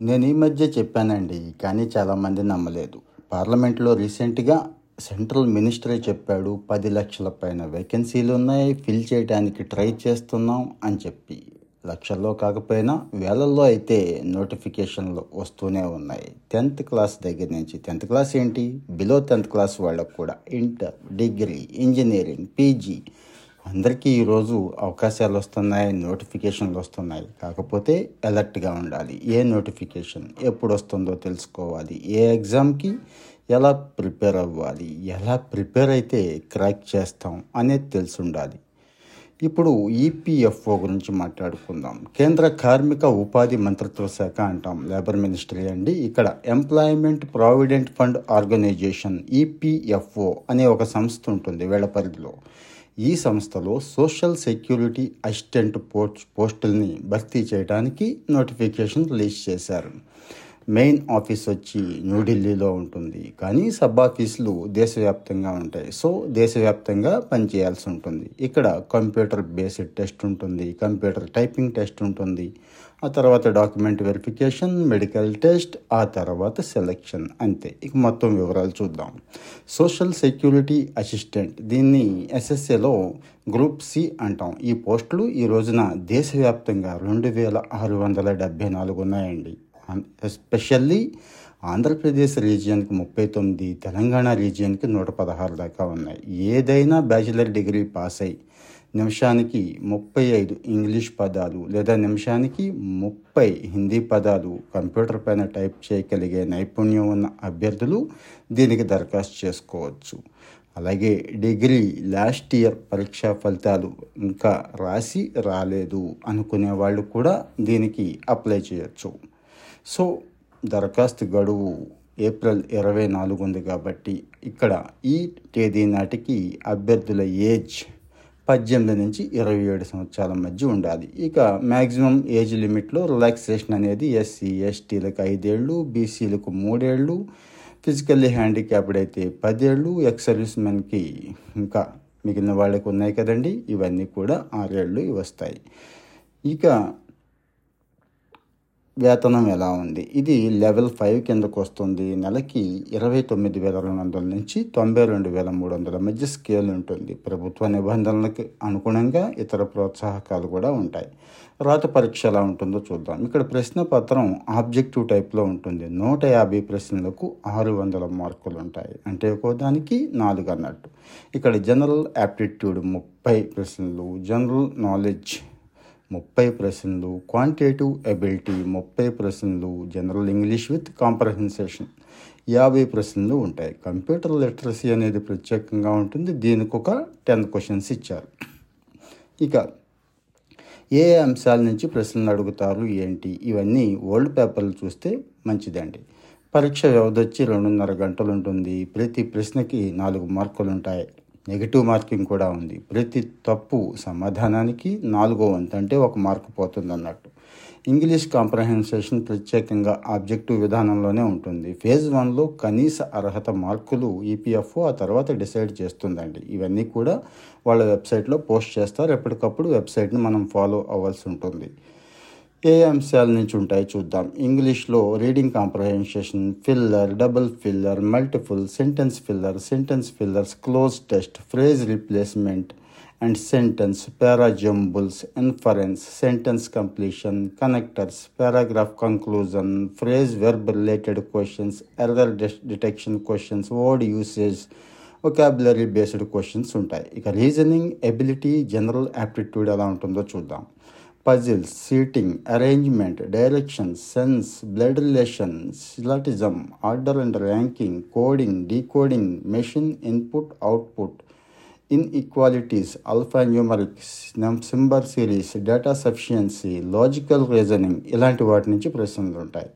నేను ఈ మధ్య చెప్పానండి కానీ చాలామంది నమ్మలేదు. పార్లమెంట్లో రీసెంట్గా సెంట్రల్ మినిస్టరే చెప్పాడు పది లక్షల పైన వేకెన్సీలు ఉన్నాయి ఫిల్ చేయడానికి ట్రై చేస్తున్నాం అని చెప్పి. లక్షల్లో కాకపోయినా వేలల్లో అయితే నోటిఫికేషన్లు వస్తూనే ఉన్నాయి. టెన్త్ క్లాస్ దగ్గర నుంచి టెన్త్ క్లాస్ ఏంటి? బిలో టెన్త్ క్లాస్ వాళ్ళకు కూడా ఇంటర్ డిగ్రీ ఇంజనీరింగ్ పీజీ అందరికీ ఈరోజు అవకాశాలు వస్తున్నాయి నోటిఫికేషన్లు వస్తున్నాయి. కాకపోతే అలర్ట్గా ఉండాలి. ఏ నోటిఫికేషన్ ఎప్పుడు వస్తుందో తెలుసుకోవాలి. ఏ ఎగ్జామ్కి ఎలా ప్రిపేర్ అవ్వాలి? ఎలా ప్రిపేర్ అయితే క్రాక్ చేస్తాం అనేది తెలిసి ఉండాలి. ఇప్పుడు ఈపీఎఫ్ఓ గురించి మాట్లాడుకుందాం. కేంద్ర కార్మిక ఉపాధి మంత్రిత్వ శాఖ అంటాం. లేబర్ మినిస్ట్రీ అండి. ఇక్కడ employment provident fund organisation EPFO అనే ఒక సంస్థ ఉంటుంది వీళ్ళ పరిధిలో. ఈ సంస్థలో సోషల్ సెక్యూరిటీ అసిస్టెంట్ పోస్ట్ పోస్టుల్ని భర్తీ చేయడానికి నోటిఫికేషన్ రిలీజ్ చేశారు. మెయిన్ ఆఫీస్ వచ్చి న్యూఢిల్లీలో ఉంటుంది. కానీ సబ్ ఆఫీసులు దేశవ్యాప్తంగా ఉంటాయి. సో దేశవ్యాప్తంగా పనిచేయాల్సి ఉంటుంది. ఇక్కడ కంప్యూటర్ బేస్డ్ టెస్ట్ ఉంటుంది. కంప్యూటర్ టైపింగ్ టెస్ట్ ఉంటుంది. ఆ తర్వాత డాక్యుమెంట్ వెరిఫికేషన్ మెడికల్ టెస్ట్ ఆ తర్వాత సెలెక్షన్ అంతే. ఇక మొత్తం వివరాలు చూద్దాం. Social security assistant. దీన్ని ఎస్ఎస్ఏలో గ్రూప్ సి అంటాం. ఈ పోస్టులు ఈ రోజున దేశవ్యాప్తంగా రెండు వేల ఆరు వందల డెబ్బై నాలుగు ఉన్నాయండి. ఎస్పెషల్లీ ఆంధ్రప్రదేశ్ రీజియన్కి ముప్పై తొమ్మిది తెలంగాణ రీజియన్కి నూట పదహారు దాకా ఉన్నాయి. ఏదైనా బ్యాచిలర్ డిగ్రీ పాస్ అయ్యి నిమిషానికి ముప్పై ఐదు ఇంగ్లీష్ పదాలు లేదా నిమిషానికి ముప్పై హిందీ పదాలు కంప్యూటర్ పైన టైప్ చేయగలిగే నైపుణ్యం ఉన్న అభ్యర్థులు దీనికి దరఖాస్తు చేసుకోవచ్చు. అలాగే డిగ్రీ లాస్ట్ ఇయర్ పరీక్షా ఫలితాలు ఇంకా రాసి రాలేదు అనుకునే వాళ్ళు కూడా దీనికి అప్లై చేయొచ్చు. సో దరఖాస్తు గడువు ఏప్రిల్ ఇరవై నాలుగు ఉంది కాబట్టి ఇక్కడ ఈ తేదీ నాటికి అభ్యర్థుల ఏజ్ పద్దెనిమిది నుంచి ఇరవై ఏడు సంవత్సరాల మధ్య ఉండాలి. ఇక మ్యాక్సిమం ఏజ్ లిమిట్లో రిలాక్సేషన్ అనేది ఎస్సీ ఎస్టీలకు ఐదేళ్ళు బీసీలకు మూడేళ్ళు ఫిజికల్లీ హ్యాండిక్యాప్డ్ అయితే పదేళ్ళు ఎక్స్ సర్వీస్ మెన్కి ఇంకా మిగిలిన వాళ్ళకు ఉన్నాయి కదండి ఇవన్నీ కూడా ఆరేళ్ళు వస్తాయి. ఇక వేతనం ఎలా ఉంది? ఇది లెవెల్ ఫైవ్ కిందకు వస్తుంది. నెలకి ఇరవై తొమ్మిది వేల రెండు వందల నుంచి తొంభై రెండు వేల మూడు వందల మధ్య స్కేల్ ఉంటుంది. ప్రభుత్వ నిబంధనలకు అనుగుణంగా ఇతర ప్రోత్సాహకాలు కూడా ఉంటాయి. రాత పరీక్ష ఎలా ఉంటుందో చూద్దాం. ఇక్కడ ప్రశ్న పత్రం ఆబ్జెక్టివ్ టైప్లో ఉంటుంది. నూట యాభై ప్రశ్నలకు ఆరు వందల మార్కులు ఉంటాయి. అంటే ఒక్కో దానికి నాలుగు అన్నట్టు. ఇక్కడ జనరల్ యాప్టిట్యూడ్ ముప్పై ప్రశ్నలు. జనరల్ నాలెడ్జ్ ముప్పై ప్రశ్నలు క్వాంటిటేటివ్ ఎబిలిటీ ముప్పై ప్రశ్నలు జనరల్ ఇంగ్లీష్ విత్ కాంప్రహెన్సేషన్ యాభై ప్రశ్నలు ఉంటాయి. కంప్యూటర్ లిటరసీ అనేది ప్రత్యేకంగా ఉంటుంది. దీనికి ఒక టెన్ క్వశ్చన్స్ ఇచ్చారు. ఇక ఏ అంశాల నుంచి ప్రశ్నలు అడుగుతారు ఏంటి? ఇవన్నీ ఓల్డ్ పేపర్లు చూస్తే మంచిదండి. పరీక్ష వ్యవధి వచ్చి రెండున్నర గంటలు ఉంటుంది. ప్రతి ప్రశ్నకి నాలుగు మార్కులు ఉంటాయి. నెగిటివ్ మార్కింగ్ కూడా ఉంది. ప్రతి తప్పు సమాధానానికి నాలుగో వంతు అంటే ఒక మార్కు పోతుంది అన్నట్టు ఇంగ్లీష్ కాంప్రహెన్సేషన్ ప్రత్యేకంగా ఆబ్జెక్టివ్ విధానంలోనే ఉంటుంది. ఫేజ్ వన్లో కనీస అర్హత మార్కులు ఈపీఎఫ్ఓ ఆ తర్వాత డిసైడ్ చేస్తుందండి. ఇవన్నీ కూడా వాళ్ళ వెబ్సైట్లో పోస్ట్ చేస్తారు. ఎప్పటికప్పుడు వెబ్సైట్ని మనం ఫాలో అవ్వాల్సి ఉంటుంది. ఏ అంశాల నుంచి ఉంటాయి చూద్దాం. ఇంగ్లీష్లో reading comprehension filler double filler multiple sentence filler sentence fillers cloze test phrase replacement and sentence parajumbles inference sentence completion connectors paragraph conclusion phrase verb related questions error detection questions word usage vocabulary based questions ఉంటాయి. ఇక reasoning ability general aptitude ఎలా ఉంటుందో చూద్దాం. Puzzles seating arrangement direction sense blood relation syllogism order and ranking coding decoding machine input output inequalities alphanumeric symbol series data sufficiency logical reasoning ఇలాంటి వాటి నుంచి ప్రశ్నలు ఉంటాయి.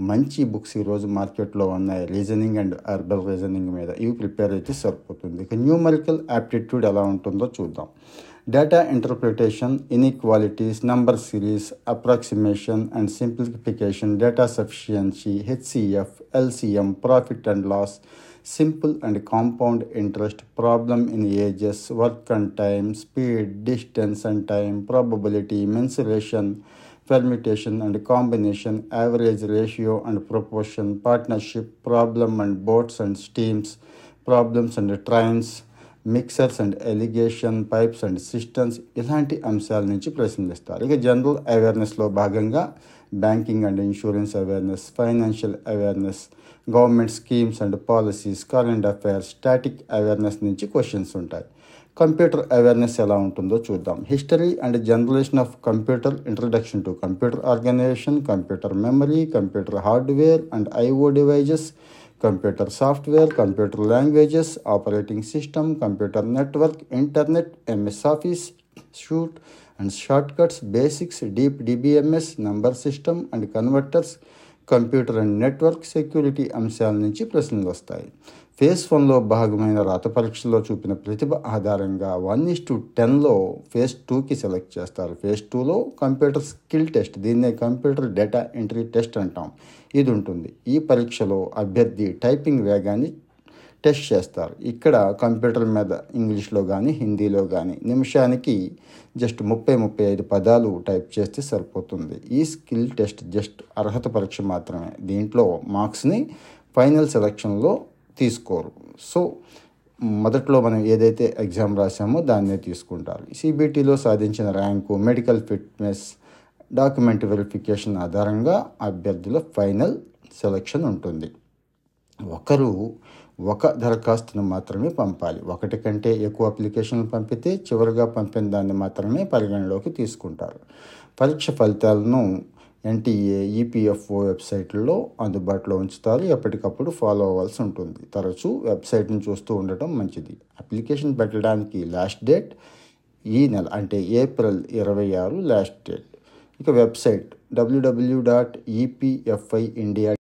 మంచి బుక్స్ ఈరోజు మార్కెట్లో ఉన్నాయి. రీజనింగ్ అండ్ అర్బల్ రీజనింగ్ మీద. ఇవి ప్రిపేర్ అయితే సరిపోతుంది. ఇక న్యూమరికల్ యాప్టిట్యూడ్ ఎలా ఉంటుందో చూద్దాం. Data interpretation, inequalities, number series, approximation and simplification, data sufficiency, HCF, LCM, profit and loss, simple and compound interest, problem in ages, work and time, speed, distance and time, probability, mensuration, permutation and combination, average ratio and proportion, partnership, problem and boats and steams, problems and trains, mixtures and alligation pipes and cisterns ఇలాంటి అంశాల నుంచి ప్రశ్నలిస్తారు ఇక general అవేర్నెస్లో భాగంగా banking and insurance awareness financial awareness government schemes and policies current affairs static awareness నుంచి questions ఉంటాయి. Computer awareness ఎలా ఉంటుందో చూద్దాం. History and generation of computer introduction to computer organisation computer memory computer hardware and IO devices computer software, computer languages, operating system, computer network, internet, MS Office, shoot, and shortcuts, basics, deep DBMS, number system and converters, computer and network security అంశాల నుంచి ప్రశ్నలు వస్తాయి. Face వన్లో భాగమైన రాత పరీక్షలో చూపిన ప్రతిభ ఆధారంగా వన్ ఇస్ టు టెన్లో ఫేస్ టూకి సెలెక్ట్ చేస్తారు. ఫేస్ టూలో కంప్యూటర్ స్కిల్ టెస్ట్ దీన్నే కంప్యూటర్ డేటా ఎంట్రీ టెస్ట్ అంటాం. ఇది ఉంటుంది. ఈ పరీక్షలో అభ్యర్థి టైపింగ్ వేగాన్ని టెస్ట్ చేస్తారు. ఇక్కడ కంప్యూటర్ మీద ఇంగ్లీష్లో కానీ హిందీలో కానీ నిమిషానికి జస్ట్ ముప్పై ముప్పై ఐదు పదాలు టైప్ చేస్తే సరిపోతుంది. ఈ స్కిల్ టెస్ట్ జస్ట్ అర్హత పరీక్ష మాత్రమే. దీంట్లో మార్క్స్ని ఫైనల్ సెలక్షన్లో తీసుకోరు. సో మొదట్లో మనం ఏదైతే ఎగ్జామ్ రాసామో దాన్నే తీసుకుంటారు. సిబిటీలో సాధించిన rank medical fitness document verification ఆధారంగా అభ్యర్థుల ఫైనల్ సెలక్షన్ ఉంటుంది. ఒకరు ఒక దరఖాస్తును మాత్రమే పంపాలి. ఒకటి కంటే ఎక్కువ అప్లికేషన్లు పంపితే చివరిగా పంపిన దాన్ని మాత్రమే పరిగణలోకి తీసుకుంటారు. పరీక్ష ఫలితాలను ఎన్టీఏ ఈపీఎఫ్ఓ వెబ్సైట్లో అందుబాటులో ఉంచుతారు. ఎప్పటికప్పుడు ఫాలో అవ్వాల్సి ఉంటుంది. తరచూ వెబ్సైట్ను చూస్తూ ఉండటం మంచిది. అప్లికేషన్ పెట్టడానికి లాస్ట్ డేట్ ఈ నెల అంటే ఏప్రిల్ ఇరవై ఆరు లాస్ట్ డేట్. ఇక website WWW dot EPFI India